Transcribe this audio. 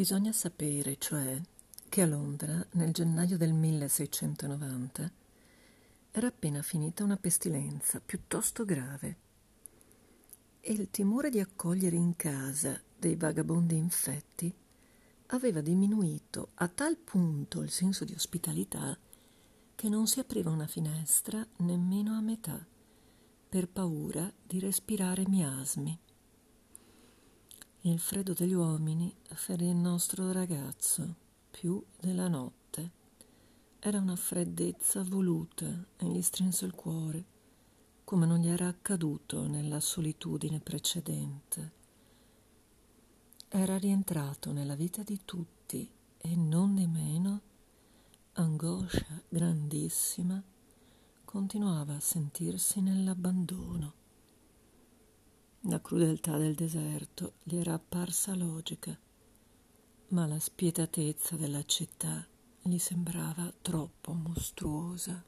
Bisogna sapere, cioè, che a Londra, nel gennaio del 1690, era appena finita una pestilenza piuttosto grave e il timore di accogliere in casa dei vagabondi infetti aveva diminuito a tal punto il senso di ospitalità che non si apriva una finestra nemmeno a metà per paura di respirare miasmi. Il freddo degli uomini ferì il nostro ragazzo più della notte. Era una freddezza voluta e gli strinse il cuore, come non gli era accaduto nella solitudine precedente. Era rientrato nella vita di tutti e non di meno, angoscia grandissima, continuava a sentirsi nell'abbandono. La crudeltà del deserto gli era apparsa logica, ma la spietatezza della città gli sembrava troppo mostruosa.